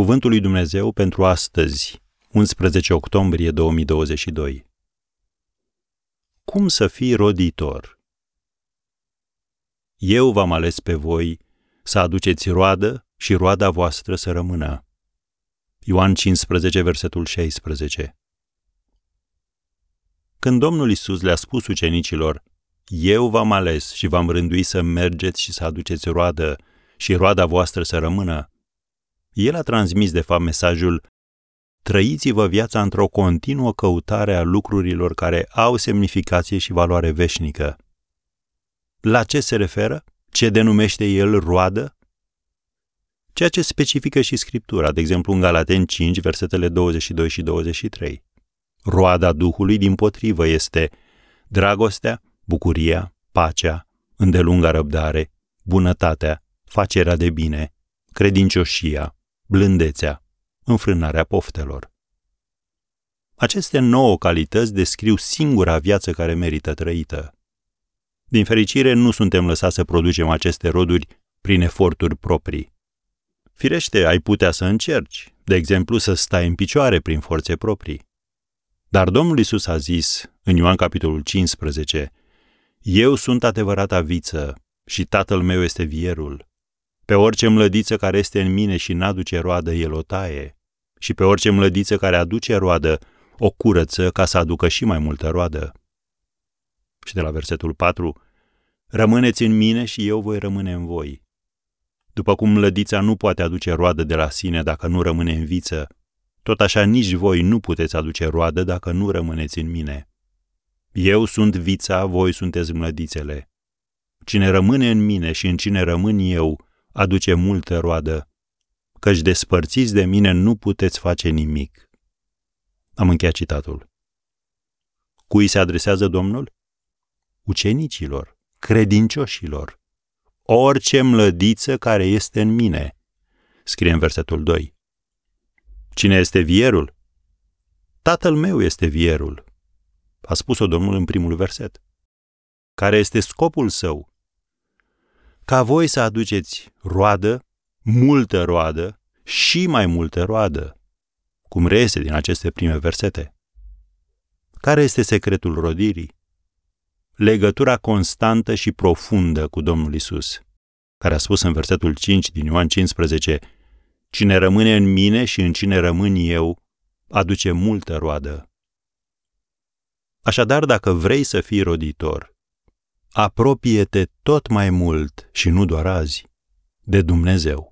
Cuvântul lui Dumnezeu pentru astăzi, 11 octombrie 2022. Cum să fii roditor? Eu v-am ales pe voi să aduceți roadă și roada voastră să rămână. Ioan 15, versetul 16. Când Domnul Isus le-a spus ucenicilor, Eu v-am ales și v-am rânduit să mergeți și să aduceți roadă și roada voastră să rămână, el a transmis de fapt mesajul Trăiți-vă viața într-o continuă căutare a lucrurilor care au semnificație și valoare veșnică. La ce se referă? Ce denumește el roadă? Ceea ce specifică și Scriptura, de exemplu în Galaten 5, versetele 22 și 23. Roada Duhului, din potrivă, este dragostea, bucuria, pacea, îndelunga răbdare, bunătatea, facerea de bine, credincioșia, blândețea, înfrânarea poftelor. Aceste nouă calități descriu singura viață care merită trăită. Din fericire, nu suntem lăsați să producem aceste roduri prin eforturi proprii. Firește, ai putea să încerci, de exemplu să stai în picioare prin forțe proprii. Dar Domnul Isus a zis, în Ioan capitolul 15, Eu sunt adevărata viță și tatăl meu este vierul. Pe orice mlădiță care este în mine și n-aduce roadă, el o taie. Și pe orice mlădiță care aduce roadă, o curăță ca să aducă și mai multă roadă. Și de la versetul 4, Rămâneți în mine și eu voi rămâne în voi. După cum mlădița nu poate aduce roadă de la sine dacă nu rămâne în viță, tot așa nici voi nu puteți aduce roadă dacă nu rămâneți în mine. Eu sunt vița, voi sunteți mlădițele. Cine rămâne în mine și în cine rămân eu, aduce multă roadă, căci despărțiți de mine nu puteți face nimic. Am încheiat citatul. Cui se adresează Domnul? Ucenicilor, credincioșilor, orice mlădiță care este în mine, scrie în versetul 2. Cine este vierul? Tatăl meu este vierul, a spus-o Domnul în primul verset. Care este scopul său? Ca voi să aduceți roadă, multă roadă și mai multă roadă, cum reiese din aceste prime versete. Care este secretul rodirii? Legătura constantă și profundă cu Domnul Isus, care a spus în versetul 5 din Ioan 15, Cine rămâne în mine și în cine rămân eu, aduce multă roadă. Așadar, dacă vrei să fii roditor, apropie-te tot mai mult și nu doar azi de Dumnezeu.